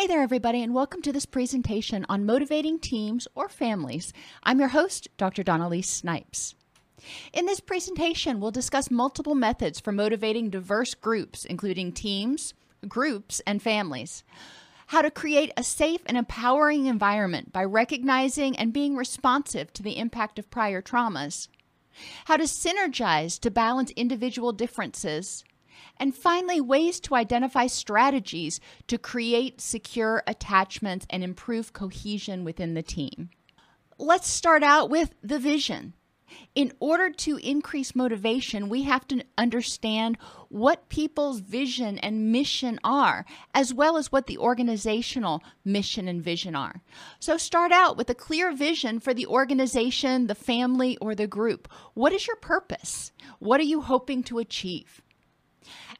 Hey there, everybody, and welcome to this presentation on motivating teams or families. I'm your host, Dr. Dawn-Elise Snipes. In this presentation, we'll discuss multiple methods for motivating diverse groups, including teams, groups, and families. How to create a safe and empowering environment by recognizing and being responsive to the impact of prior traumas. How to synergize to balance individual differences and finally, ways to identify strategies to create secure attachments and improve cohesion within the team. Let's start out with the vision. In order to increase motivation, we have to understand what people's vision and mission are, as well as what the organizational mission and vision are. So, start out with a clear vision for the organization, the family, or the group. What is your purpose? What are you hoping to achieve?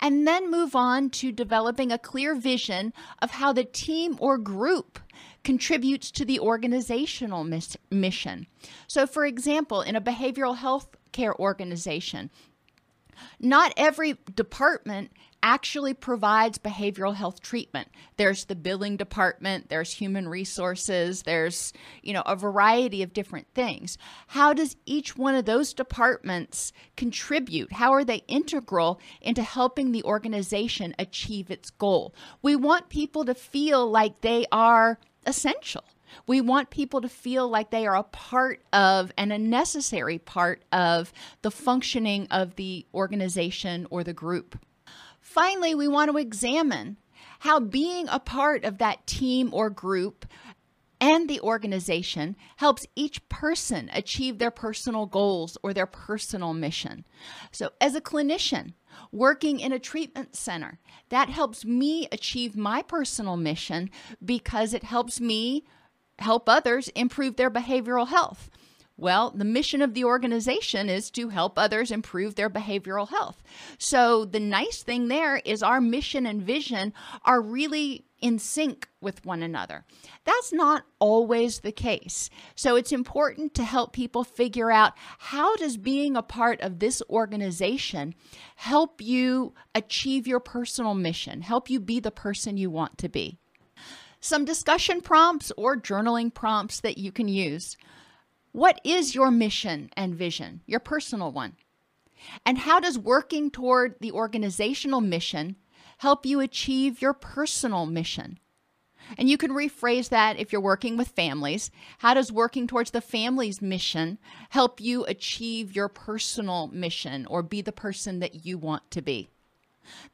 And then move on to developing a clear vision of how the team or group contributes to the organizational mis- mission. So, for example, in a behavioral health care organization, not every department actually provides behavioral health treatment. There's the billing department, there's human resources, there's, you know, a variety of different things. How does each one of those departments contribute? How are they integral into helping the organization achieve its goal? We want people to feel like they are essential. We want people to feel like they are a part of and a necessary part of the functioning of the organization or the group. Finally, we want to examine how being a part of that team or group and the organization helps each person achieve their personal goals or their personal mission. So, as a clinician working in a treatment center, that helps me achieve my personal mission because it helps me help others improve their behavioral health. Well, the mission of the organization is to help others improve their behavioral health. So, the nice thing there is our mission and vision are really in sync with one another. That's not always the case. So, it's important to help people figure out how does being a part of this organization help you achieve your personal mission, help you be the person you want to be. Some discussion prompts or journaling prompts that you can use. What is your mission and vision, your personal one? And how does working toward the organizational mission help you achieve your personal mission? And you can rephrase that if you're working with families. How does working towards the family's mission help you achieve your personal mission or be the person that you want to be?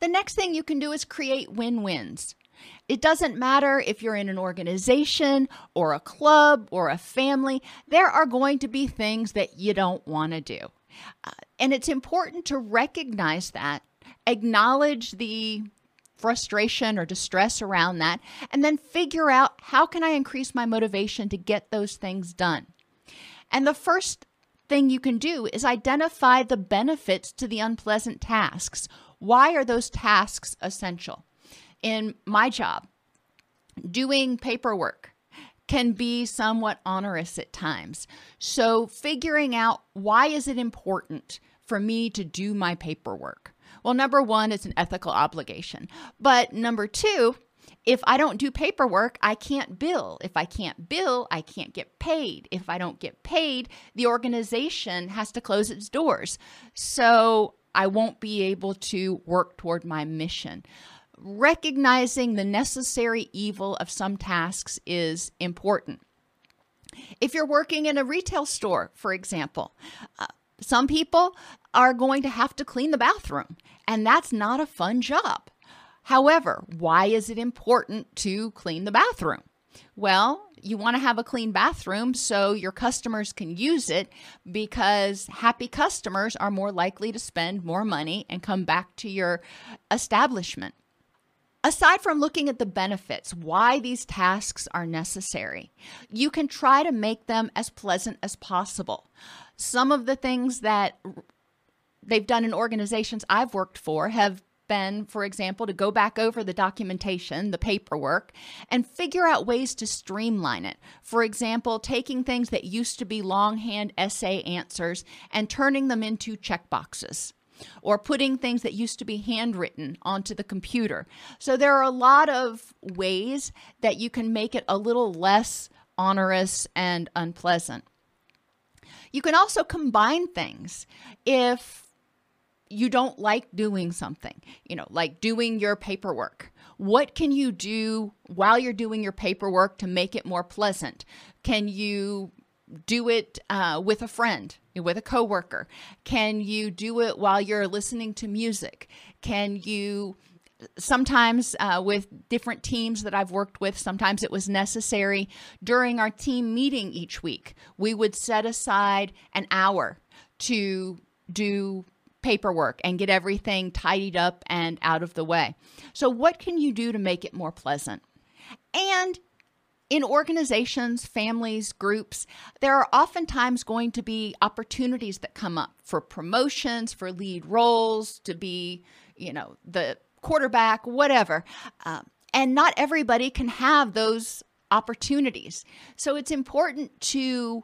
The next thing you can do is create win wins. It doesn't matter if you're in an organization or a club or a family, there are going to be things that you don't want to do. Uh, and it's important to recognize that, acknowledge the frustration or distress around that, and then figure out how can I increase my motivation to get those things done. And the first thing you can do is identify the benefits to the unpleasant tasks. Why are those tasks essential? In my job, doing paperwork can be somewhat onerous at times. So figuring out why is it important for me to do my paperwork? Well, number 1 it's an ethical obligation. But number 2, if I don't do paperwork, I can't bill. If I can't bill, I can't get paid. If I don't get paid, the organization has to close its doors. So I won't be able to work toward my mission recognizing the necessary evil of some tasks is important. If you're working in a retail store, for example, uh, some people are going to have to clean the bathroom, and that's not a fun job. However, why is it important to clean the bathroom? Well, you want to have a clean bathroom so your customers can use it because happy customers are more likely to spend more money and come back to your establishment. Aside from looking at the benefits, why these tasks are necessary, you can try to make them as pleasant as possible. Some of the things that they've done in organizations I've worked for have been, for example, to go back over the documentation, the paperwork, and figure out ways to streamline it. For example, taking things that used to be longhand essay answers and turning them into checkboxes. Or putting things that used to be handwritten onto the computer. So, there are a lot of ways that you can make it a little less onerous and unpleasant. You can also combine things. If you don't like doing something, you know, like doing your paperwork. What can you do while you're doing your paperwork to make it more pleasant? Can you do it uh, with a friend, with a coworker? Can you do it while you're listening to music? Can you sometimes uh, with different teams that I've worked with, sometimes it was necessary during our team meeting each week. We would set aside an hour to do paperwork and get everything tidied up and out of the way. So, what can you do to make it more pleasant? And in organizations, families, groups, there are oftentimes going to be opportunities that come up for promotions, for lead roles, to be, you know, the quarterback, whatever. Um, and not everybody can have those opportunities. So it's important to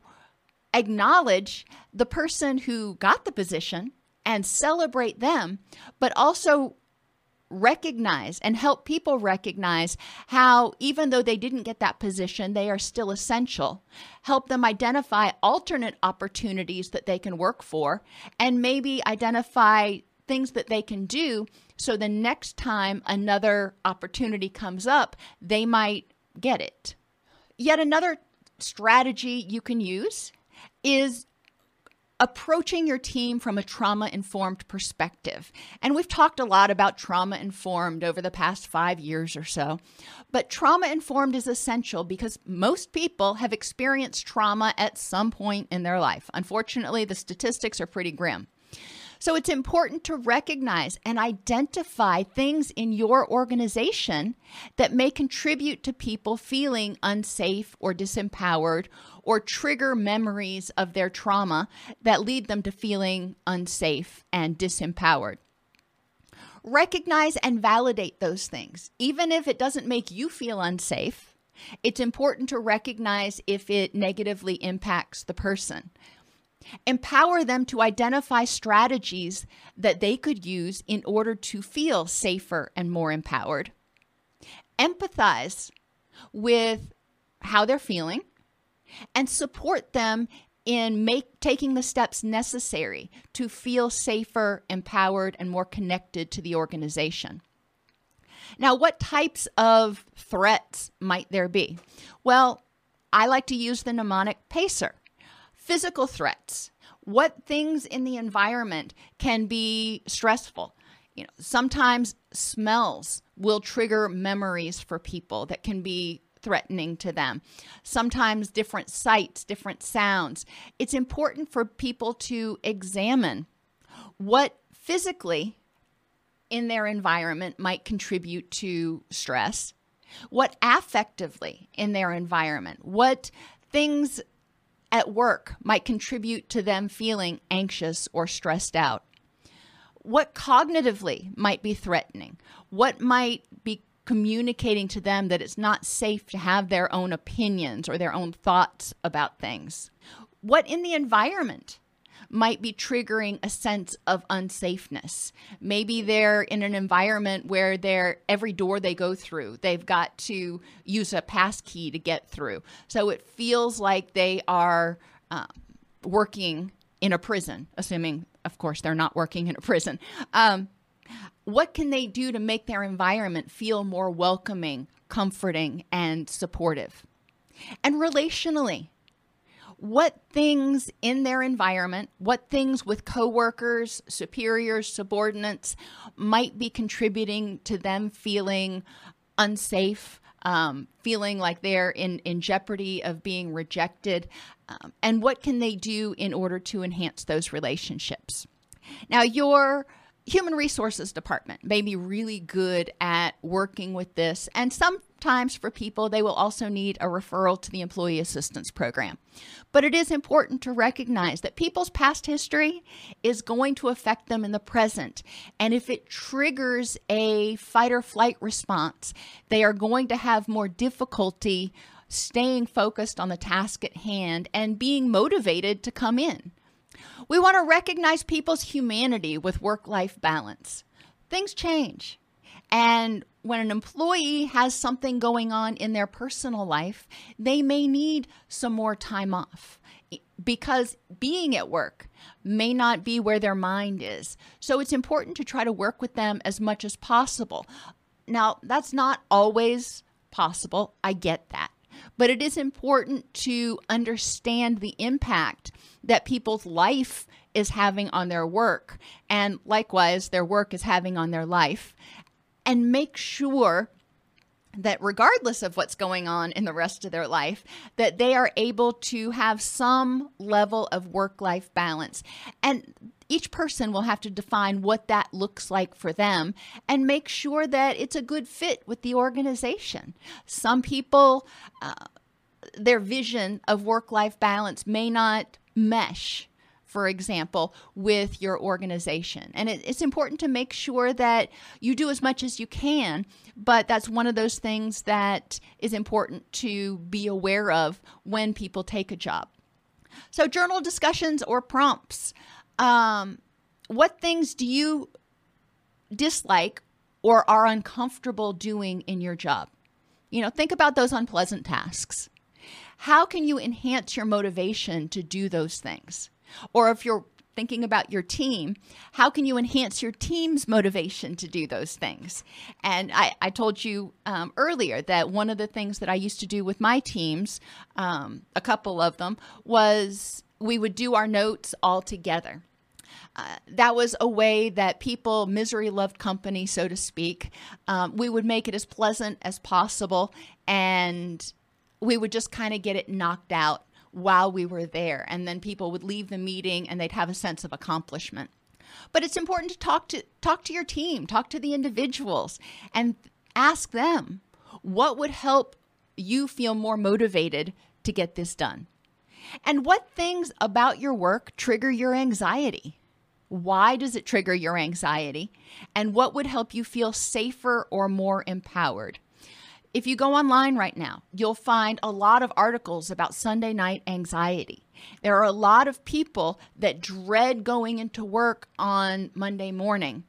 acknowledge the person who got the position and celebrate them, but also recognize and help people recognize how, even though they didn't get that position, they are still essential. Help them identify alternate opportunities that they can work for, and maybe identify things that they can do so the next time another opportunity comes up, they might get it. Yet another strategy you can use is approaching your team from a trauma informed perspective. And we've talked a lot about trauma informed over the past five years or so. But trauma informed is essential because most people have experienced trauma at some point in their life. Unfortunately, the statistics are pretty grim. So it's important to recognize and identify things in your organization that may contribute to people feeling unsafe or disempowered or trigger memories of their trauma that lead them to feeling unsafe and disempowered. Recognize and validate those things. Even if it doesn't make you feel unsafe, it's important to recognize if it negatively impacts the person. Empower them to identify strategies that they could use in order to feel safer and more empowered. Empathize with how they're feeling and support them in make taking the steps necessary to feel safer, empowered and more connected to the organization. Now, what types of threats might there be? Well, I like to use the mnemonic PACER. Physical threats. What things in the environment can be stressful? You know, sometimes smells will trigger memories for people that can be threatening to them. Sometimes different sights, different sounds. It's important for people to examine what physically in their environment might contribute to stress, what affectively in their environment, what things at work might contribute to them feeling anxious or stressed out. What cognitively might be threatening? What might be communicating to them that it's not safe to have their own opinions or their own thoughts about things? What in the environment might be triggering a sense of unsafeness. Maybe they're in an environment where they're every door they go through, they've got to use a pass key to get through. So it feels like they are uh, working in a prison, assuming, of course, they're not working in a prison. Um, what can they do to make their environment feel more welcoming, comforting, and supportive? And relationally, what things in their environment, what things with coworkers, superiors, subordinates might be contributing to them feeling unsafe, um, feeling like they're in, in jeopardy of being rejected, um, and what can they do in order to enhance those relationships. Now, your human resources department may be really good at working with this, and sometimes for people, they will also need a referral to the employee assistance program. But it is important to recognize that people's past history is going to affect them in the present. And if it triggers a fight or flight response, they are going to have more difficulty staying focused on the task at hand and being motivated to come in. We want to recognize people's humanity with work life balance. Things change. And when an employee has something going on in their personal life, they may need some more time off because being at work may not be where their mind is. So it's important to try to work with them as much as possible. Now, that's not always possible. I get that. But it is important to understand the impact that people's life is having on their work, and likewise, their work is having on their life, and make sure that regardless of what's going on in the rest of their life that they are able to have some level of work life balance. And each person will have to define what that looks like for them and make sure that it's a good fit with the organization. Some people uh, their vision of work life balance may not mesh for example, with your organization. And it, it's important to make sure that you do as much as you can, but that's one of those things that is important to be aware of when people take a job. So, journal discussions or prompts. Um, what things do you dislike or are uncomfortable doing in your job? You know, think about those unpleasant tasks. How can you enhance your motivation to do those things? Or if you're thinking about your team, how can you enhance your team's motivation to do those things? And I, I told you um, earlier that one of the things that I used to do with my teams, um, a couple of them, was we would do our notes all together. Uh, that was a way that people, misery loved company, so to speak, um, we would make it as pleasant as possible and we would just kind of get it knocked out while we were there. And then people would leave the meeting and they'd have a sense of accomplishment. But it's important to talk to talk to your team, talk to the individuals and ask them what would help you feel more motivated to get this done. And what things about your work trigger your anxiety? Why does it trigger your anxiety? And what would help you feel safer or more empowered? If you go online right now, you'll find a lot of articles about Sunday night anxiety. There are a lot of people that dread going into work on Monday morning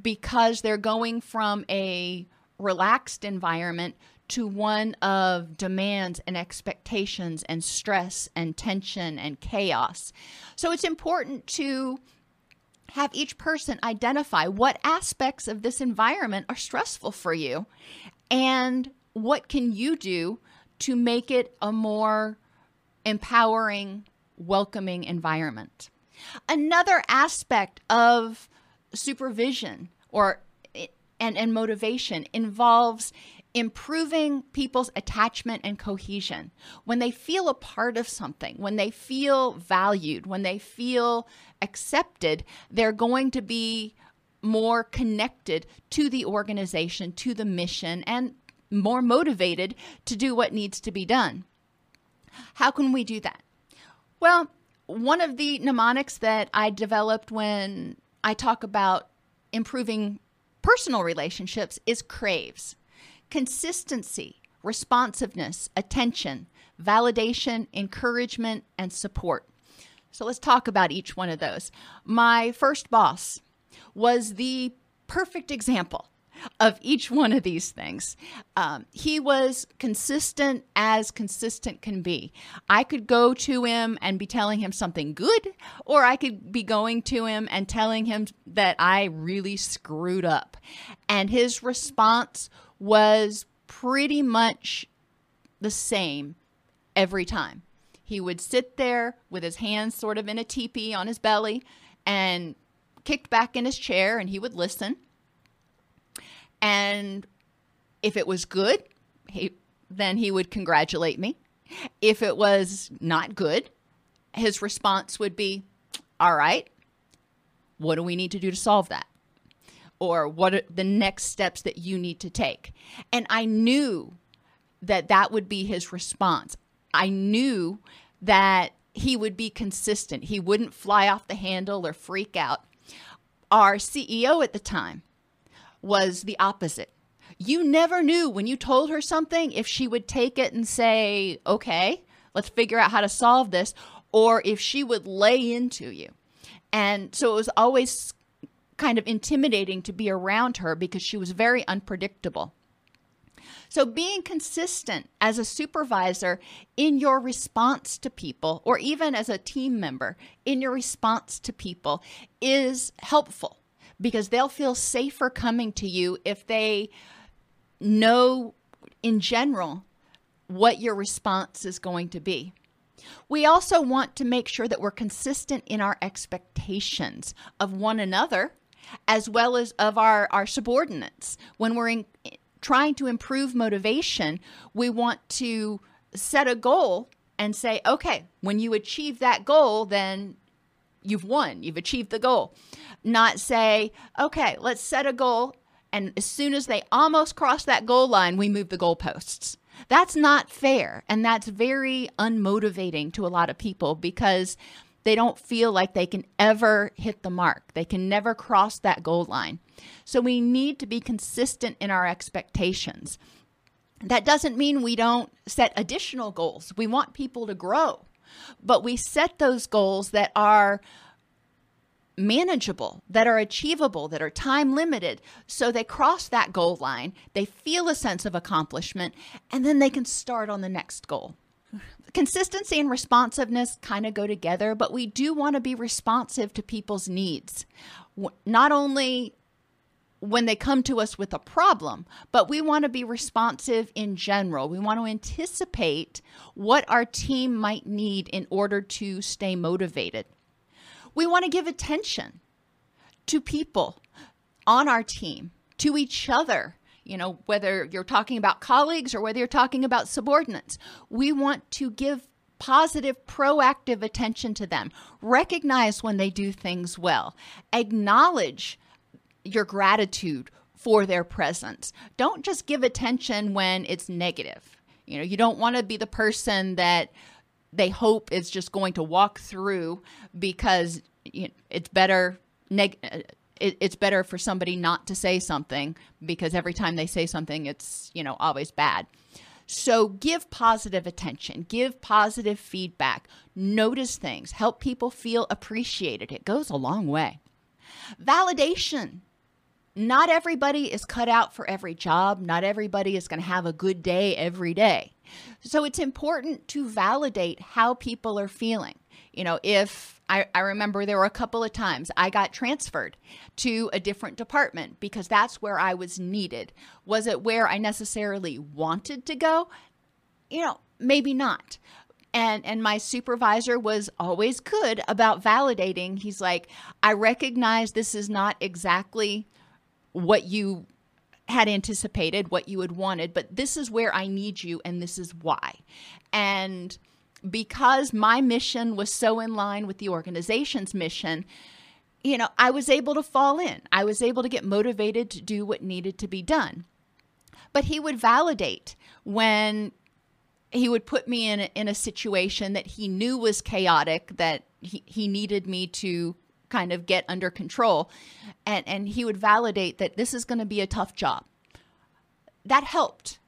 because they're going from a relaxed environment to one of demands and expectations and stress and tension and chaos. So it's important to have each person identify what aspects of this environment are stressful for you and what can you do to make it a more empowering, welcoming environment? Another aspect of supervision or eh, and, and motivation involves improving people's attachment and cohesion. When they feel a part of something, when they feel valued, when they feel accepted, they're going to be more connected to the organization, to the mission, and more motivated to do what needs to be done. How can we do that? Well, one of the mnemonics that I developed when I talk about improving personal relationships is CRAVES consistency, responsiveness, attention, validation, encouragement, and support. So let's talk about each one of those. My first boss was the perfect example of each one of these things. Um, he was consistent as consistent can be. I could go to him and be telling him something good, or I could be going to him and telling him that I really screwed up. And his response was pretty much the same every time. He would sit there with his hands sort of in a teepee on his belly and kicked back in his chair and he would listen and if it was good, he then he would congratulate me. If it was not good, his response would be, "All right, what do we need to do to solve that?" Or what are the next steps that you need to take? And I knew that that would be his response. I knew that he would be consistent. He wouldn't fly off the handle or freak out. Our CEO at the time was the opposite. You never knew when you told her something if she would take it and say, okay, let's figure out how to solve this, or if she would lay into you. And so it was always kind of intimidating to be around her because she was very unpredictable. So, being consistent as a supervisor in your response to people, or even as a team member in your response to people, is helpful because they'll feel safer coming to you if they know in general what your response is going to be. We also want to make sure that we're consistent in our expectations of one another as well as of our, our subordinates. When we're in, trying to improve motivation, we want to set a goal and say, okay, when you achieve that goal, then you've won, you've achieved the goal. Not say, okay, let's set a goal, and as soon as they almost cross that goal line, we move the goalposts. That's not fair, and that's very unmotivating to a lot of people because they don't feel like they can ever hit the mark. They can never cross that goal line. So we need to be consistent in our expectations. That doesn't mean we don't set additional goals. We want people to grow, but we set those goals that are manageable, that are achievable, that are time limited. So they cross that goal line, they feel a sense of accomplishment, and then they can start on the next goal consistency and responsiveness kind of go together, but we do want to be responsive to people's needs. Not only when they come to us with a problem, but we want to be responsive in general. We want to anticipate what our team might need in order to stay motivated. We want to give attention to people on our team, to each other, you know, whether you're talking about colleagues or whether you're talking about subordinates. We want to give positive, proactive attention to them. Recognize when they do things well. Acknowledge your gratitude for their presence. Don't just give attention when it's negative. You know, you don't want to be the person that they hope is just going to walk through because you know, it's better neg- uh, it, it's better for somebody not to say something because every time they say something, it's, you know, always bad. So give positive attention, give positive feedback, notice things, help people feel appreciated. It goes a long way. Validation. Not everybody is cut out for every job. Not everybody is going to have a good day every day. So it's important to validate how people are feeling. You know, if I, I remember there were a couple of times I got transferred to a different department because that's where I was needed. Was it where I necessarily wanted to go? You know, maybe not. And and my supervisor was always good about validating. He's like, I recognize this is not exactly what you had anticipated, what you had wanted, but this is where I need you and this is why. And because my mission was so in line with the organization's mission, you know, I was able to fall in. I was able to get motivated to do what needed to be done. But he would validate when he would put me in a, in a situation that he knew was chaotic, that he, he needed me to kind of get under control. And, and he would validate that this is going to be a tough job. That helped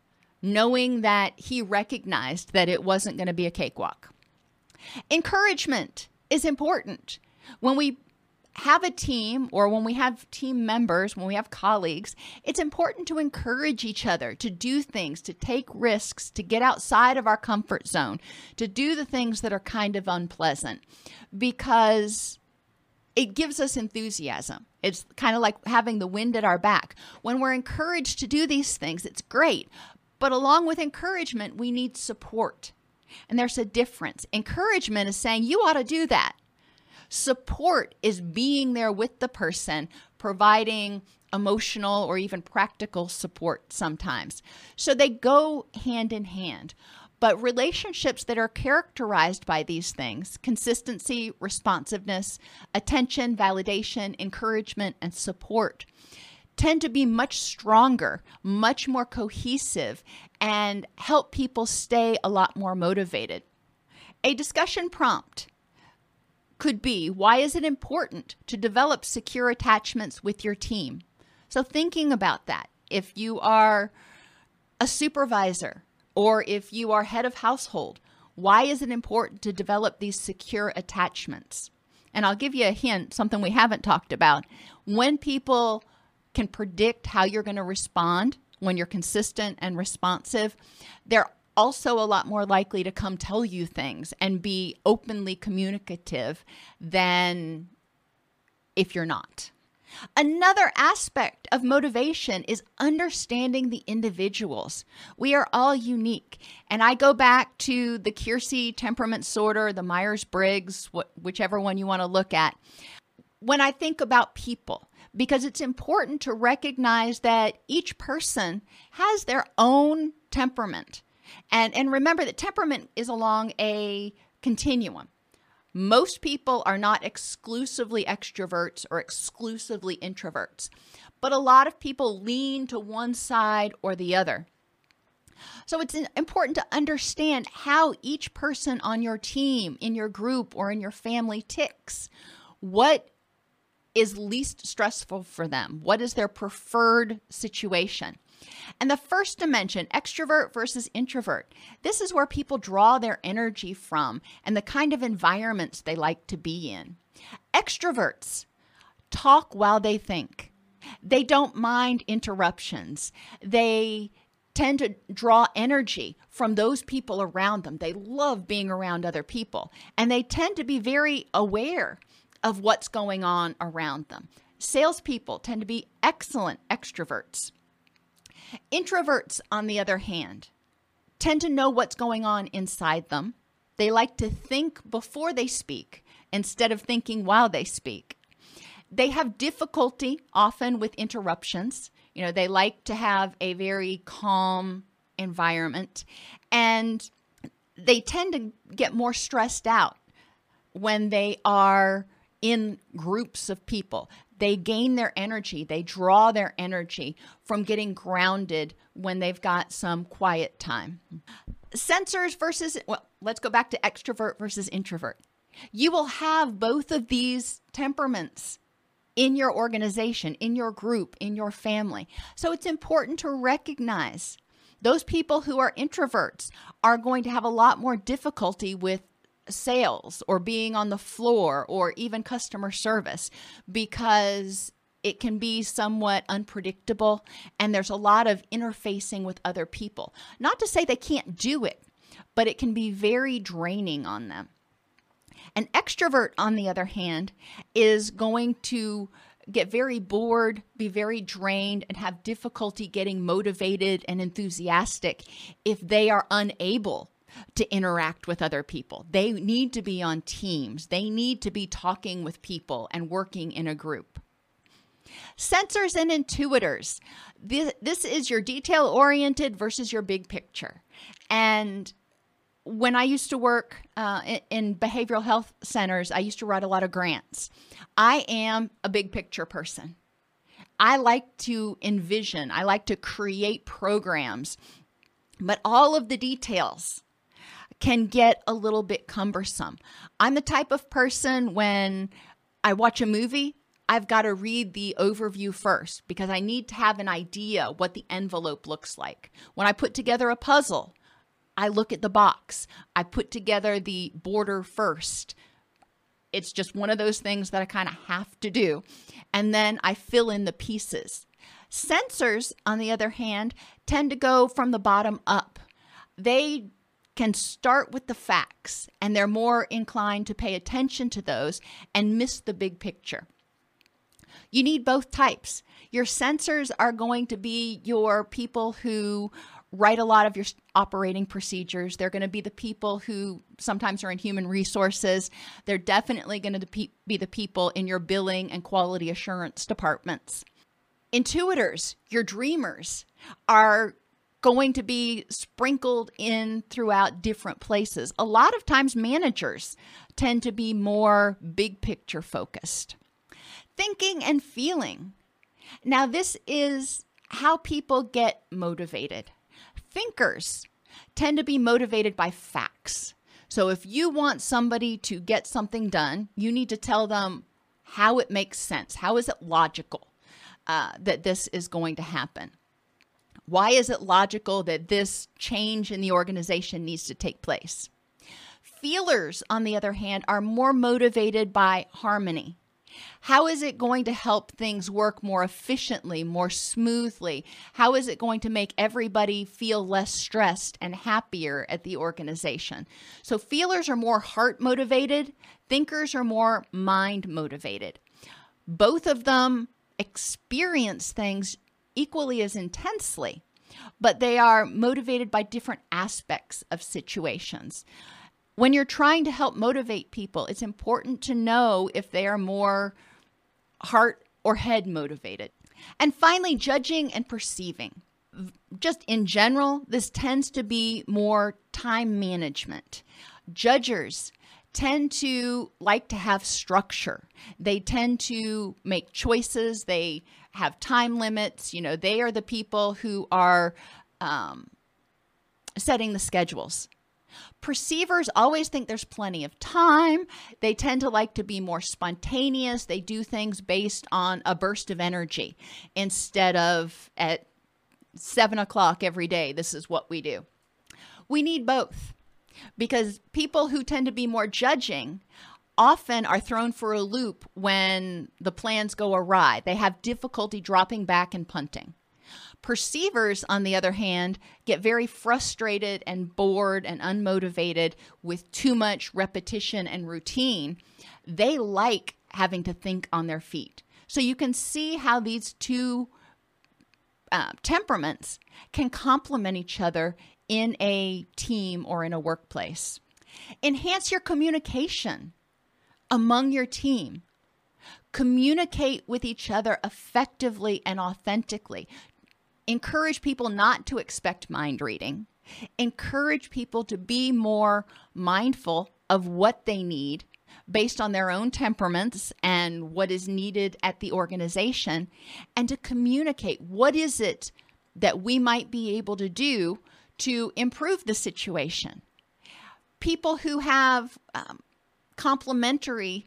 knowing that he recognized that it wasn't going to be a cakewalk. Encouragement is important. When we have a team or when we have team members, when we have colleagues, it's important to encourage each other to do things, to take risks, to get outside of our comfort zone, to do the things that are kind of unpleasant because it gives us enthusiasm. It's kind of like having the wind at our back. When we're encouraged to do these things, it's great. But along with encouragement, we need support. And there's a difference. Encouragement is saying, you ought to do that. Support is being there with the person, providing emotional or even practical support sometimes. So they go hand in hand. But relationships that are characterized by these things consistency, responsiveness, attention, validation, encouragement, and support tend to be much stronger, much more cohesive, and help people stay a lot more motivated. A discussion prompt could be why is it important to develop secure attachments with your team? So, thinking about that, if you are a supervisor or if you are head of household, why is it important to develop these secure attachments? And I'll give you a hint, something we haven't talked about. When people can predict how you're going to respond, when you're consistent and responsive, they're also a lot more likely to come tell you things and be openly communicative than if you're not. Another aspect of motivation is understanding the individuals. We are all unique. And I go back to the Keirsey temperament sorter, the Myers Briggs, whichever one you want to look at. When I think about people, because it's important to recognize that each person has their own temperament. And, and remember that temperament is along a continuum. Most people are not exclusively extroverts or exclusively introverts, but a lot of people lean to one side or the other. So it's important to understand how each person on your team, in your group, or in your family ticks. What is least stressful for them? What is their preferred situation? And the first dimension, extrovert versus introvert, this is where people draw their energy from and the kind of environments they like to be in. Extroverts talk while they think, they don't mind interruptions. They tend to draw energy from those people around them. They love being around other people and they tend to be very aware of what's going on around them. Salespeople tend to be excellent extroverts. Introverts, on the other hand, tend to know what's going on inside them. They like to think before they speak instead of thinking while they speak. They have difficulty often with interruptions. You know, they like to have a very calm environment and they tend to get more stressed out when they are in groups of people. They gain their energy, they draw their energy from getting grounded when they've got some quiet time. Sensors versus, well, let's go back to extrovert versus introvert. You will have both of these temperaments in your organization, in your group, in your family. So it's important to recognize those people who are introverts are going to have a lot more difficulty with sales or being on the floor or even customer service because it can be somewhat unpredictable and there's a lot of interfacing with other people. Not to say they can't do it, but it can be very draining on them. An extrovert, on the other hand, is going to get very bored, be very drained, and have difficulty getting motivated and enthusiastic if they are unable to interact with other people. They need to be on teams, they need to be talking with people and working in a group. Sensors and intuitors. This, this is your detail oriented versus your big picture. And when I used to work uh, in, in behavioral health centers, I used to write a lot of grants. I am a big picture person. I like to envision, I like to create programs, but all of the details can get a little bit cumbersome. I'm the type of person when I watch a movie, I've got to read the overview first because I need to have an idea what the envelope looks like. When I put together a puzzle, I look at the box. I put together the border first. It's just one of those things that I kind of have to do. And then I fill in the pieces. Sensors, on the other hand, tend to go from the bottom up. They can start with the facts and they're more inclined to pay attention to those and miss the big picture. You need both types. Your sensors are going to be your people who write a lot of your operating procedures. They're going to be the people who sometimes are in human resources. They're definitely going to be the people in your billing and quality assurance departments. Intuitors, your dreamers, are going to be sprinkled in throughout different places. A lot of times, managers tend to be more big picture focused. Thinking and feeling. Now, this is how people get motivated. Thinkers tend to be motivated by facts. So, if you want somebody to get something done, you need to tell them how it makes sense. How is it logical uh, that this is going to happen? Why is it logical that this change in the organization needs to take place? Feelers, on the other hand, are more motivated by harmony. How is it going to help things work more efficiently, more smoothly? How is it going to make everybody feel less stressed and happier at the organization? So, feelers are more heart motivated, thinkers are more mind motivated. Both of them experience things equally as intensely, but they are motivated by different aspects of situations. When you're trying to help motivate people, it's important to know if they are more heart or head motivated. And finally, judging and perceiving. Just in general, this tends to be more time management. Judgers tend to like to have structure. They tend to make choices. They have time limits. You know, they are the people who are um, setting the schedules. Perceivers always think there's plenty of time. They tend to like to be more spontaneous. They do things based on a burst of energy instead of at seven o'clock every day. This is what we do. We need both because people who tend to be more judging often are thrown for a loop when the plans go awry. They have difficulty dropping back and punting. Perceivers, on the other hand, get very frustrated and bored and unmotivated with too much repetition and routine. They like having to think on their feet. So you can see how these two uh, temperaments can complement each other in a team or in a workplace. Enhance your communication among your team. Communicate with each other effectively and authentically. Encourage people not to expect mind reading. Encourage people to be more mindful of what they need based on their own temperaments and what is needed at the organization, and to communicate what is it that we might be able to do to improve the situation. People who have um, complementary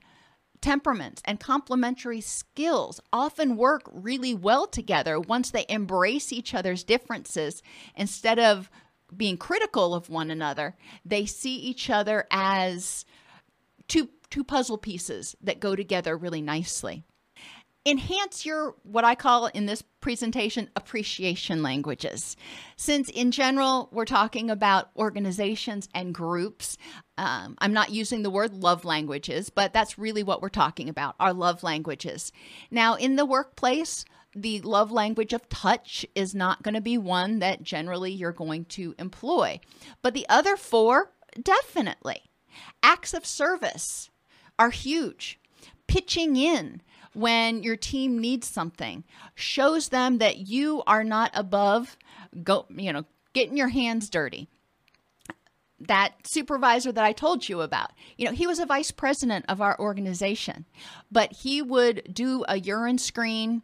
temperaments and complementary skills often work really well together once they embrace each other's differences. Instead of being critical of one another they see each other as two two puzzle pieces that go together really nicely enhance your what I call in this presentation appreciation languages. Since in general we're talking about organizations and groups, um, I'm not using the word love languages, but that's really what we're talking about our love languages. Now, in the workplace, the love language of touch is not going to be one that generally you're going to employ, but the other four, definitely. Acts of service are huge. Pitching in, when your team needs something shows them that you are not above go you know getting your hands dirty that supervisor that I told you about, you know, he was a vice president of our organization, but he would do a urine screen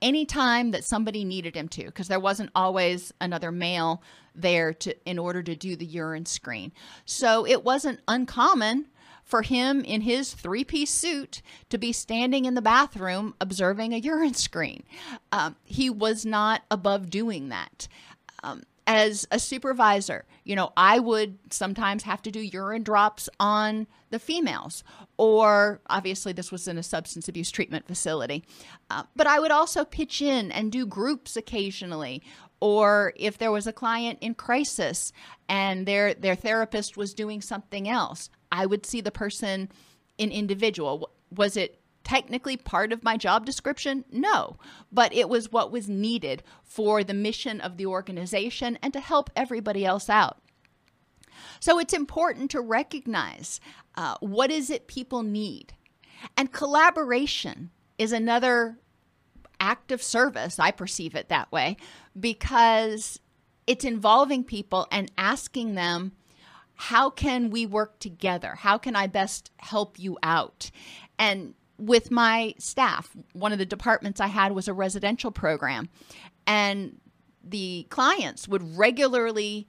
anytime that somebody needed him to because there wasn't always another male there to in order to do the urine screen. So it wasn't uncommon for him in his three piece suit to be standing in the bathroom observing a urine screen. Um, he was not above doing that. Um, as a supervisor, you know, I would sometimes have to do urine drops on the females, or obviously this was in a substance abuse treatment facility. Uh, but I would also pitch in and do groups occasionally, or if there was a client in crisis and their their therapist was doing something else, I would see the person in individual. Was it technically part of my job description? No, but it was what was needed for the mission of the organization and to help everybody else out. So it's important to recognize uh, what is it people need. And collaboration is another act of service. I perceive it that way because it's involving people and asking them, how can we work together? How can I best help you out? And with my staff, one of the departments I had was a residential program, and the clients would regularly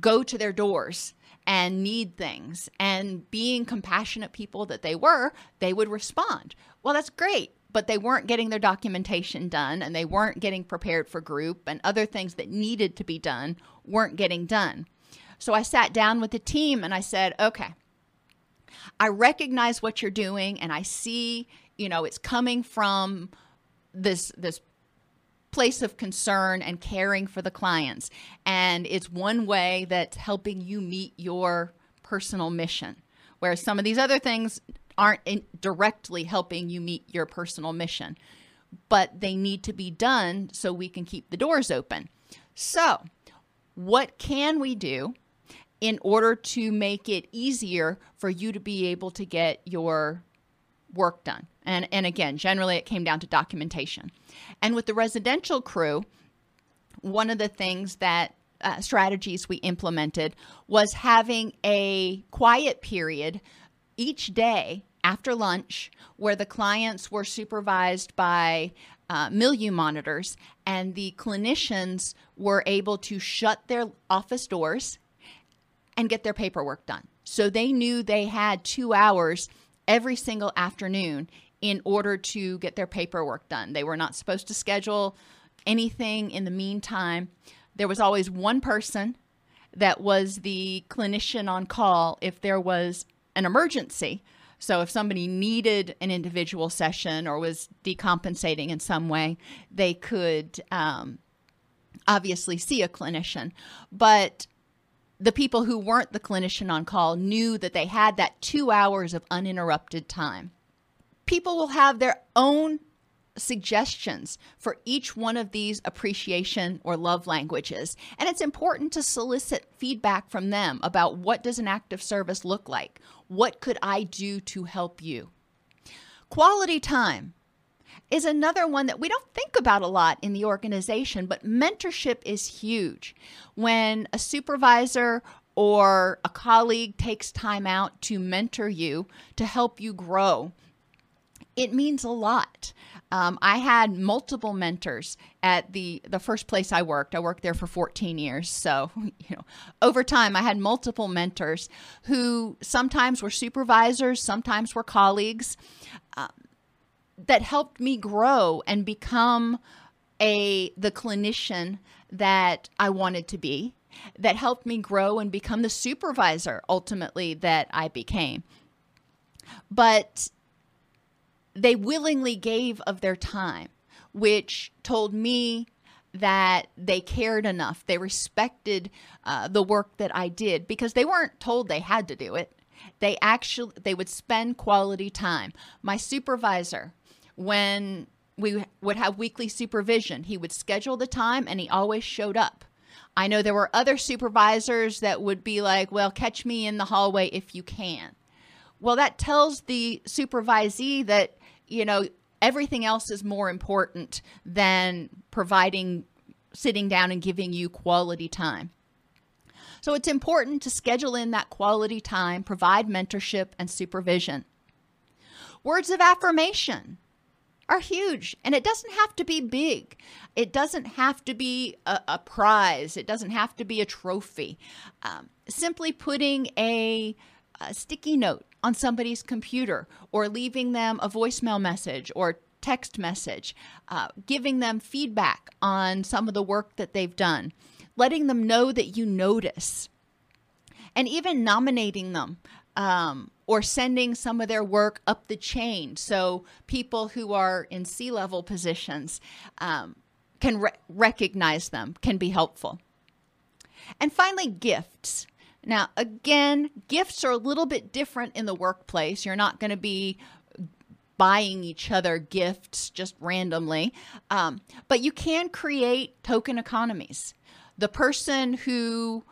go to their doors and need things. And being compassionate people that they were, they would respond. Well, that's great. But they weren't getting their documentation done and they weren't getting prepared for group, and other things that needed to be done weren't getting done. So I sat down with the team and I said, okay, I recognize what you're doing and I see, you know, it's coming from this this place of concern and caring for the clients. And it's one way that's helping you meet your personal mission. Whereas some of these other things aren't directly helping you meet your personal mission, but they need to be done so we can keep the doors open. So, what can we do in order to make it easier for you to be able to get your work done. And, and again, generally it came down to documentation. And with the residential crew, one of the things that uh, strategies we implemented was having a quiet period each day after lunch where the clients were supervised by uh, milieu monitors and the clinicians were able to shut their office doors and get their paperwork done. So they knew they had two hours every single afternoon in order to get their paperwork done. They were not supposed to schedule anything in the meantime. There was always one person that was the clinician on call if there was an emergency. So if somebody needed an individual session or was decompensating in some way, they could um, obviously see a clinician. But the people who weren't the clinician on call knew that they had that two hours of uninterrupted time. People will have their own suggestions for each one of these appreciation or love languages and it's important to solicit feedback from them about what does an act of service look like? What could i do to help you? Quality time is another one that we don't think about a lot in the organization, but mentorship is huge. When a supervisor or a colleague takes time out to mentor you, to help you grow, it means a lot. Um, I had multiple mentors at the the first place I worked. I worked there for 14 years, so you know, over time I had multiple mentors who sometimes were supervisors, sometimes were colleagues. Um, that helped me grow and become a the clinician that I wanted to be that helped me grow and become the supervisor ultimately that I became. But they willingly gave of their time, which told me that they cared enough. They respected uh, the work that I did because they weren't told they had to do it. They actually they would spend quality time. My supervisor when we would have weekly supervision. He would schedule the time and he always showed up. I know there were other supervisors that would be like, well, catch me in the hallway if you can. Well, that tells the supervisee that, you know, everything else is more important than providing, sitting down and giving you quality time. So it's important to schedule in that quality time, provide mentorship and supervision. Words of affirmation are huge. And it doesn't have to be big, it doesn't have to be a, a prize, it doesn't have to be a trophy. Um, simply putting a, a sticky note on somebody's computer or leaving them a voicemail message or text message, uh, giving them feedback on some of the work that they've done, letting them know that you notice, and even nominating them um, or sending some of their work up the chain. So people who are in C level positions um, can re- recognize them, can be helpful. And finally, gifts. Now, again, gifts are a little bit different in the workplace. You're not going to be buying each other gifts just randomly, um, but you can create token economies. The person who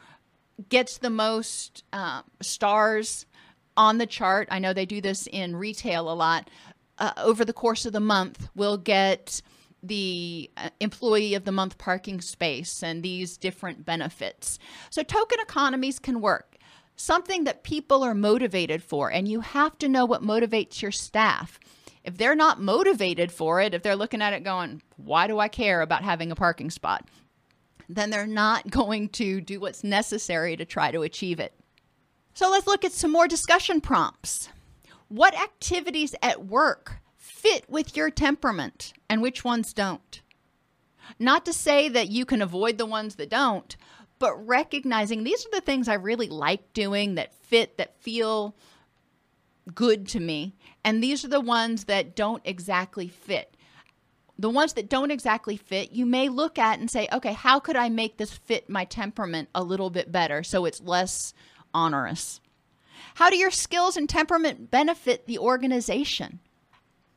gets the most uh, stars on the chart. I know they do this in retail a lot. Uh, over the course of the month, we'll get the uh, employee of the month parking space and these different benefits. So, token economies can work. Something that people are motivated for, and you have to know what motivates your staff. If they're not motivated for it, if they're looking at it going, why do I care about having a parking spot? Then they're not going to do what's necessary to try to achieve it. So let's look at some more discussion prompts. What activities at work fit with your temperament and which ones don't? Not to say that you can avoid the ones that don't, but recognizing these are the things I really like doing that fit, that feel good to me. And these are the ones that don't exactly fit. The ones that don't exactly fit, you may look at and say, okay, how could I make this fit my temperament a little bit better so it's less onerous? How do your skills and temperament benefit the organization?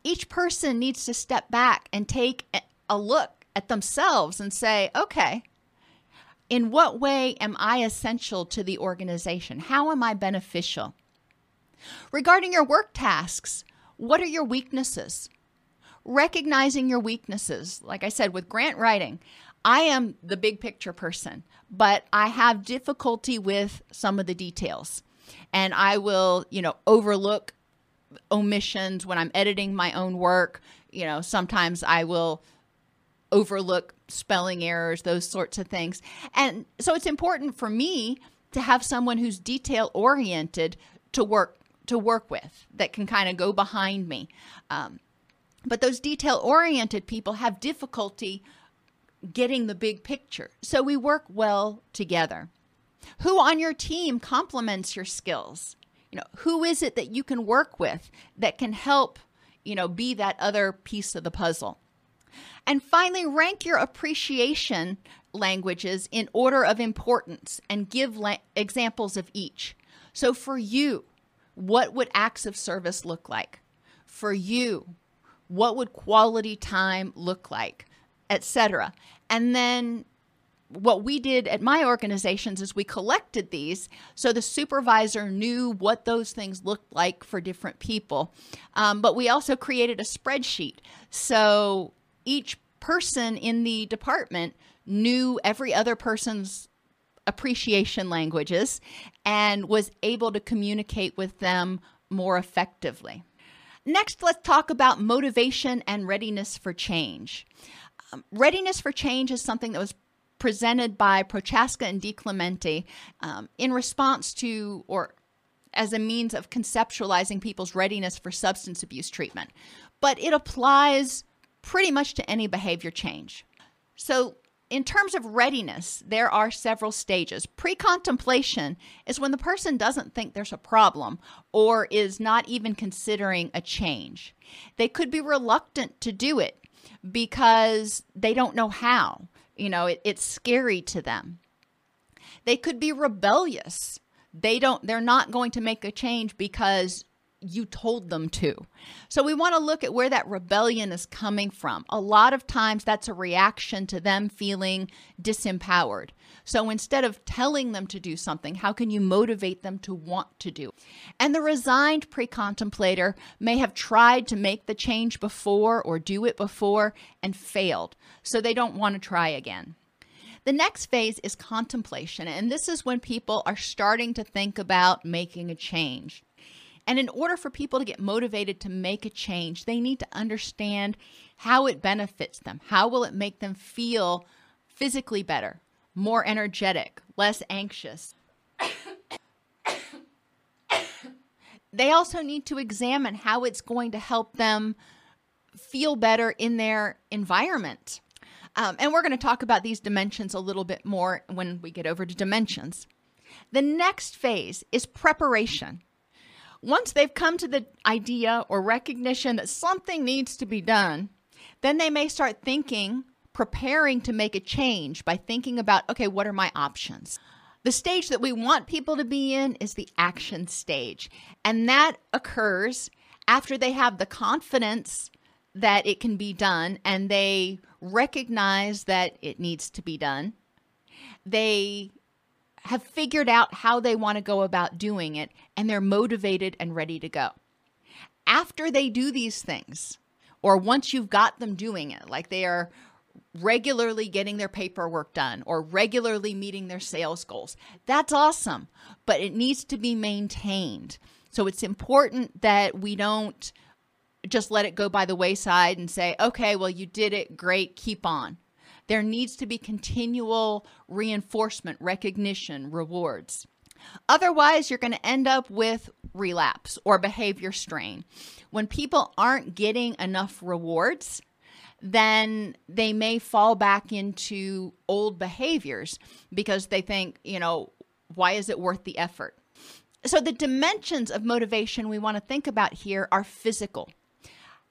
Each person needs to step back and take a look at themselves and say, okay, in what way am I essential to the organization? How am I beneficial? Regarding your work tasks, what are your weaknesses? Recognizing your weaknesses. Like I said, with grant writing, I am the big picture person, but I have difficulty with some of the details. And I will, you know, overlook omissions when I'm editing my own work. You know, sometimes I will overlook spelling errors, those sorts of things. And so it's important for me to have someone who's detail oriented to work to work with that can kind of go behind me. Um, but those detail oriented people have difficulty getting the big picture. So we work well together. Who on your team complements your skills? You know, who is it that you can work with that can help, you know, be that other piece of the puzzle? And finally, rank your appreciation languages in order of importance and give la- examples of each. So for you, what would acts of service look like? For you, what would quality time look like? Etc. And then what we did at my organizations is we collected these so the supervisor knew what those things looked like for different people. Um, but we also created a spreadsheet. So each person in the department knew every other person's appreciation languages and was able to communicate with them more effectively. Next, let's talk about motivation and readiness for change. Um, readiness for change is something that was presented by Prochaska and DiClemente um, in response to or as a means of conceptualizing people's readiness for substance abuse treatment. But it applies pretty much to any behavior change. So in terms of readiness, there are several stages. Pre contemplation is when the person doesn't think there's a problem or is not even considering a change. They could be reluctant to do it because they don't know how. You know, it, it's scary to them. They could be rebellious. They don't they're not going to make a change because you told them to. So we want to look at where that rebellion is coming from. A lot of times that's a reaction to them feeling disempowered. So instead of telling them to do something, how can you motivate them to want to do? And the resigned pre-contemplator may have tried to make the change before or do it before and failed. So they don't want to try again. The next phase is contemplation, and this is when people are starting to think about making a change. And in order for people to get motivated to make a change, they need to understand how it benefits them. How will it make them feel physically better, more energetic, less anxious? they also need to examine how it's going to help them feel better in their environment. Um, and we're going to talk about these dimensions a little bit more when we get over to dimensions. The next phase is preparation. Once they've come to the idea or recognition that something needs to be done, then they may start thinking, preparing to make a change by thinking about, okay, what are my options? The stage that we want people to be in is the action stage. And that occurs after they have the confidence that it can be done and they recognize that it needs to be done. They have figured out how they want to go about doing it and they're motivated and ready to go. After they do these things, or once you've got them doing it, like they are regularly getting their paperwork done or regularly meeting their sales goals. That's awesome, but it needs to be maintained. So it's important that we don't just let it go by the wayside and say, okay, well, you did it, great, keep on. There needs to be continual reinforcement, recognition, rewards. Otherwise, you're going to end up with relapse or behavior strain. When people aren't getting enough rewards, then they may fall back into old behaviors because they think, you know, why is it worth the effort? So, the dimensions of motivation we want to think about here are physical.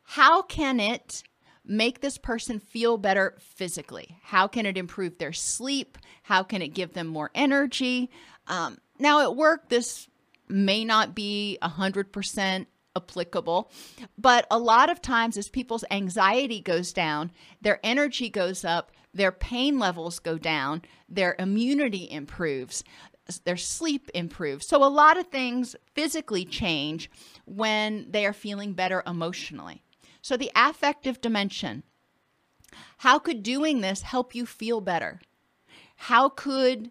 How can it make this person feel better physically? How can it improve their sleep? How can it give them more energy? Um, now, at work, this may not be 100% applicable, but a lot of times, as people's anxiety goes down, their energy goes up, their pain levels go down, their immunity improves their sleep improves. So, a lot of things physically change when they are feeling better emotionally. So, the affective dimension how could doing this help you feel better? How could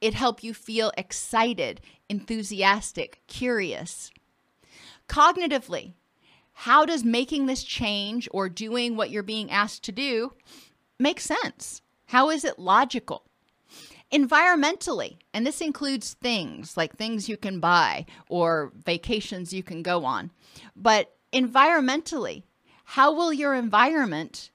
it help you feel excited, enthusiastic, curious? Cognitively, how does making this change or doing what you're being asked to do make sense? How is it logical? Environmentally, and this includes things like things you can buy or vacations you can go on, but environmentally, how will your environment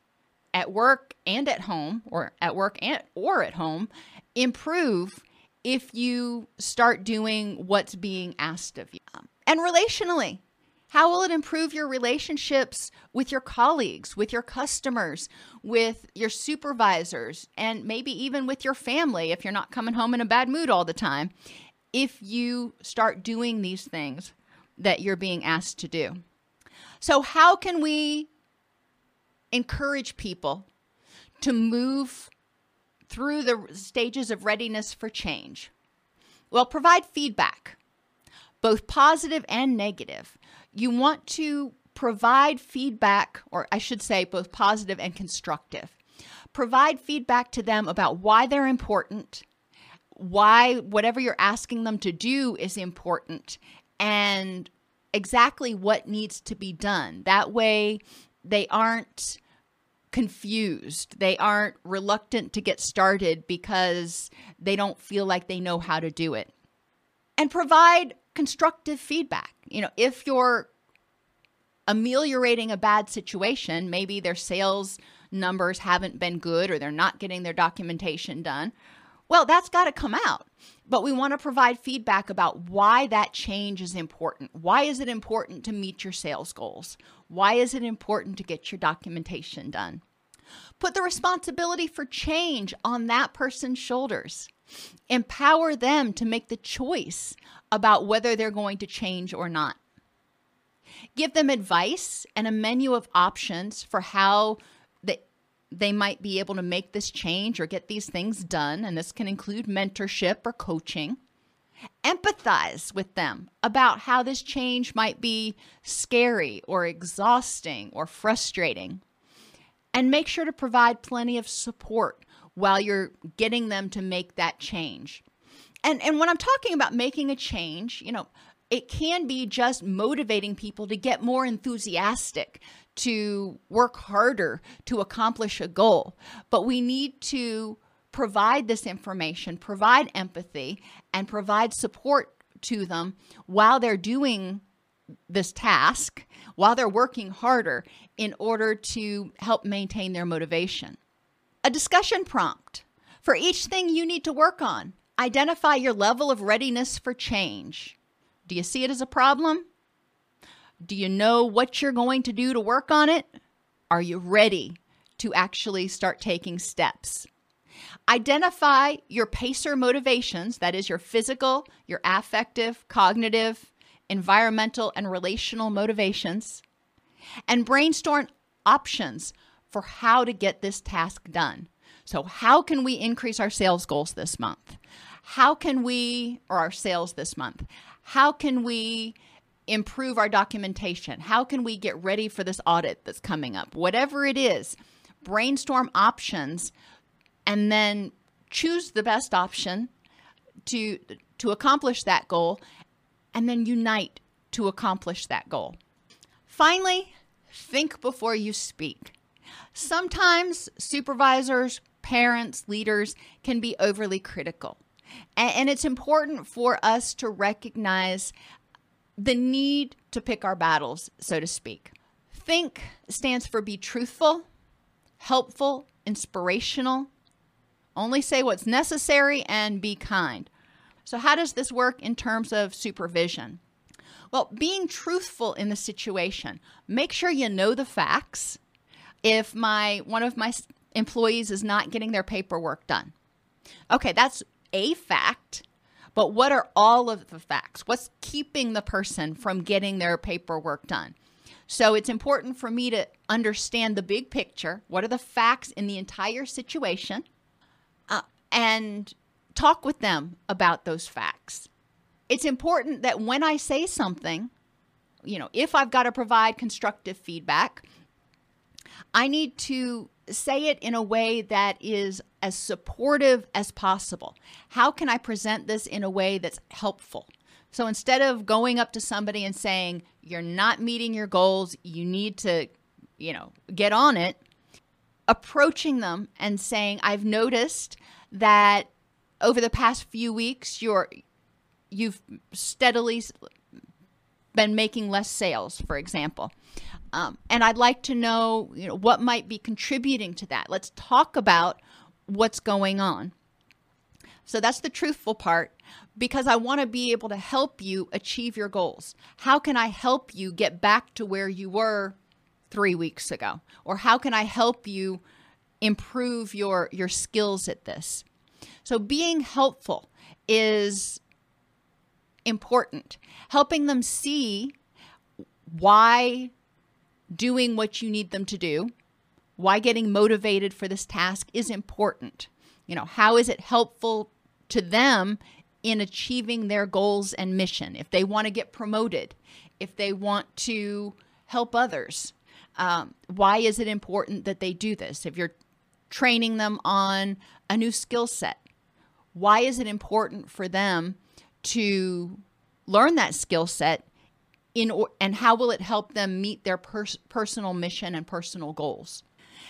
at work and at home or at work and or at home improve if you start doing what's being asked of you? And relationally, how will it improve your relationships with your colleagues, with your customers, with your supervisors, and maybe even with your family if you're not coming home in a bad mood all the time? If you start doing these things that you're being asked to do. So, how can we encourage people to move through the stages of readiness for change? Well, provide feedback, both positive and negative. You want to provide feedback, or I should say, both positive and constructive. Provide feedback to them about why they're important, why whatever you're asking them to do is important, and exactly what needs to be done. That way, they aren't confused. They aren't reluctant to get started because they don't feel like they know how to do it. And provide constructive feedback. You know, if you're ameliorating a bad situation, maybe their sales numbers haven't been good or they're not getting their documentation done, well, that's got to come out. But we want to provide feedback about why that change is important. Why is it important to meet your sales goals? Why is it important to get your documentation done? Put the responsibility for change on that person's shoulders. Empower them to make the choice about whether they're going to change or not. Give them advice and a menu of options for how they might be able to make this change or get these things done. And this can include mentorship or coaching. Empathize with them about how this change might be scary or exhausting or frustrating. And make sure to provide plenty of support while you're getting them to make that change. And, and when I'm talking about making a change, you know, it can be just motivating people to get more enthusiastic, to work harder to accomplish a goal. But we need to provide this information, provide empathy, and provide support to them while they're doing this task, while they're working harder in order to help maintain their motivation. A discussion prompt. For each thing you need to work on, identify your level of readiness for change. Do you see it as a problem? Do you know what you're going to do to work on it? Are you ready to actually start taking steps? Identify your PACER motivations that is, your physical, your affective, cognitive, environmental, and relational motivations and brainstorm options for how to get this task done. So, how can we increase our sales goals this month? How can we, or our sales this month, how can we improve our documentation? How can we get ready for this audit that's coming up? Whatever it is, brainstorm options and then choose the best option to to accomplish that goal and then unite to accomplish that goal. Finally, think before you speak. Sometimes supervisors, parents, leaders can be overly critical. And, it's important for us to recognize the need to pick our battles, so to speak. Think stands for be truthful, helpful, inspirational. Only say what's necessary and be kind. So, how does this work in terms of supervision? Well, being truthful in the situation, make sure you know the facts. If my one of my employees is not getting their paperwork done. Okay, that's a fact, but what are all of the facts? What's keeping the person from getting their paperwork done? So it's important for me to understand the big picture. What are the facts in the entire situation? Uh, and talk with them about those facts. It's important that when I say something, you know, if I've got to provide constructive feedback, I need to say it in a way that is as supportive as possible. How can I present this in a way that's helpful? So instead of going up to somebody and saying, you're not meeting your goals, you need to, you know, get on it, approaching them and saying, I've noticed that over the past few weeks, you're, you've steadily been making less sales, for example. Um, and I'd like to know, you know, what might be contributing to that. Let's talk about what's going on. So that's the truthful part because I want to be able to help you achieve your goals. How can I help you get back to where you were 3 weeks ago? Or how can I help you improve your your skills at this? So being helpful is important. Helping them see why doing what you need them to do, why getting motivated for this task is important. You know, how is it helpful to them in achieving their goals and mission? If they want to get promoted, if they want to help others, um, why is it important that they do this? If you're training them on a new skill set, why is it important for them to learn that skill set in and how will it help them meet their pers- personal mission and personal goals?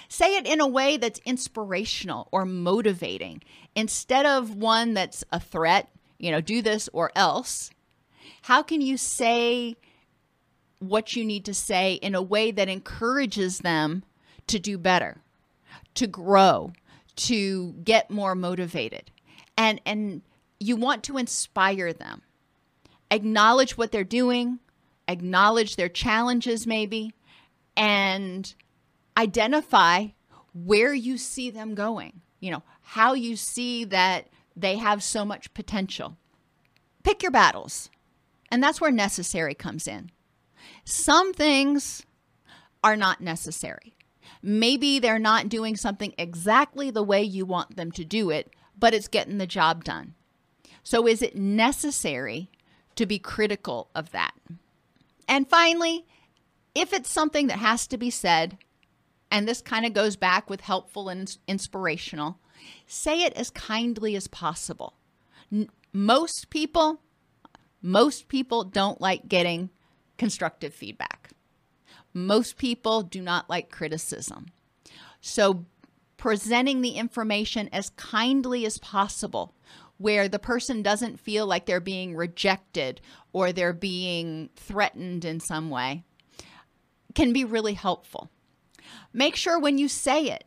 Say it in a way that's inspirational or motivating. Instead of one that's a threat you know do this or else how can you say what you need to say in a way that encourages them to do better to grow to get more motivated? And and you want to inspire them. Acknowledge what they're doing acknowledge their challenges, maybe, and identify where you see them going, you know, how you see that they have so much potential. Pick your battles, and that's where necessary comes in. Some things are not necessary. Maybe they're not doing something exactly the way you want them to do it, but it's getting the job done. So, is it necessary to be critical of that? And finally, if it's something that has to be said, and this kind of goes back with helpful and inspirational, say it as kindly as possible. N- most people, most people don't like getting constructive feedback. Most people do not like criticism. So, presenting the information as kindly as possible where the person doesn't feel like they're being rejected or they're being threatened in some way can be really helpful. Make sure when you say it,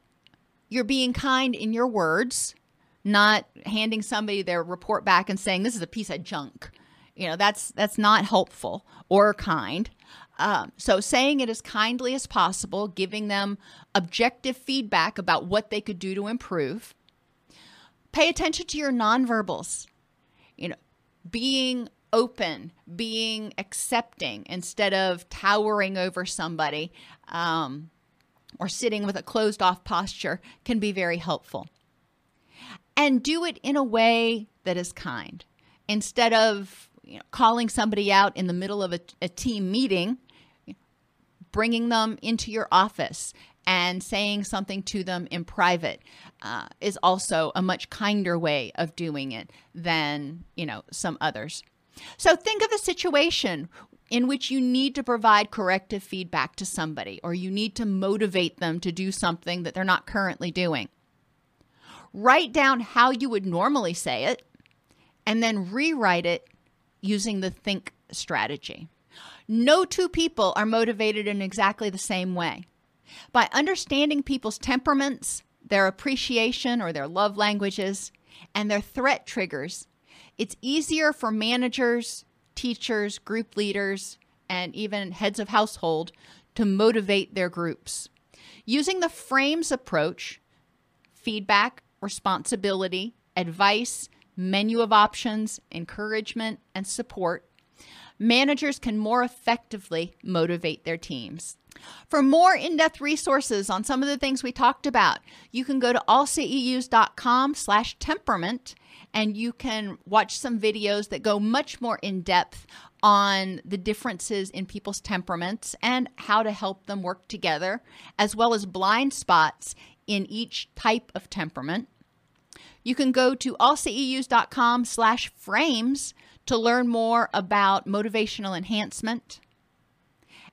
you're being kind in your words, not handing somebody their report back and saying this is a piece of junk. You know, that's that's not helpful or kind. Um, so saying it as kindly as possible, giving them objective feedback about what they could do to improve, Pay attention to your nonverbals. You know, being open, being accepting instead of towering over somebody um, or sitting with a closed off posture can be very helpful. And do it in a way that is kind instead of you know, calling somebody out in the middle of a, a team meeting, bringing them into your office and saying something to them in private uh, is also a much kinder way of doing it than you know some others. So think of a situation in which you need to provide corrective feedback to somebody or you need to motivate them to do something that they're not currently doing. Write down how you would normally say it and then rewrite it using the think strategy. No two people are motivated in exactly the same way. By understanding people's temperaments, their appreciation or their love languages, and their threat triggers, it's easier for managers, teachers, group leaders, and even heads of household to motivate their groups. Using the frames approach, feedback, responsibility, advice, menu of options, encouragement, and support, managers can more effectively motivate their teams. For more in depth resources on some of the things we talked about, you can go to allceus.com slash temperament and you can watch some videos that go much more in depth on the differences in people's temperaments and how to help them work together, as well as blind spots in each type of temperament. You can go to allceus.com slash frames to learn more about motivational enhancement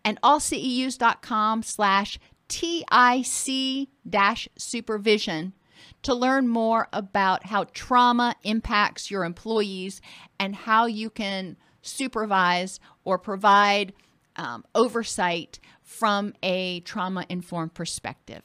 and allceus.com slash TIC supervision to learn more about how trauma impacts your employees and how you can supervise or provide um, oversight from a trauma informed perspective.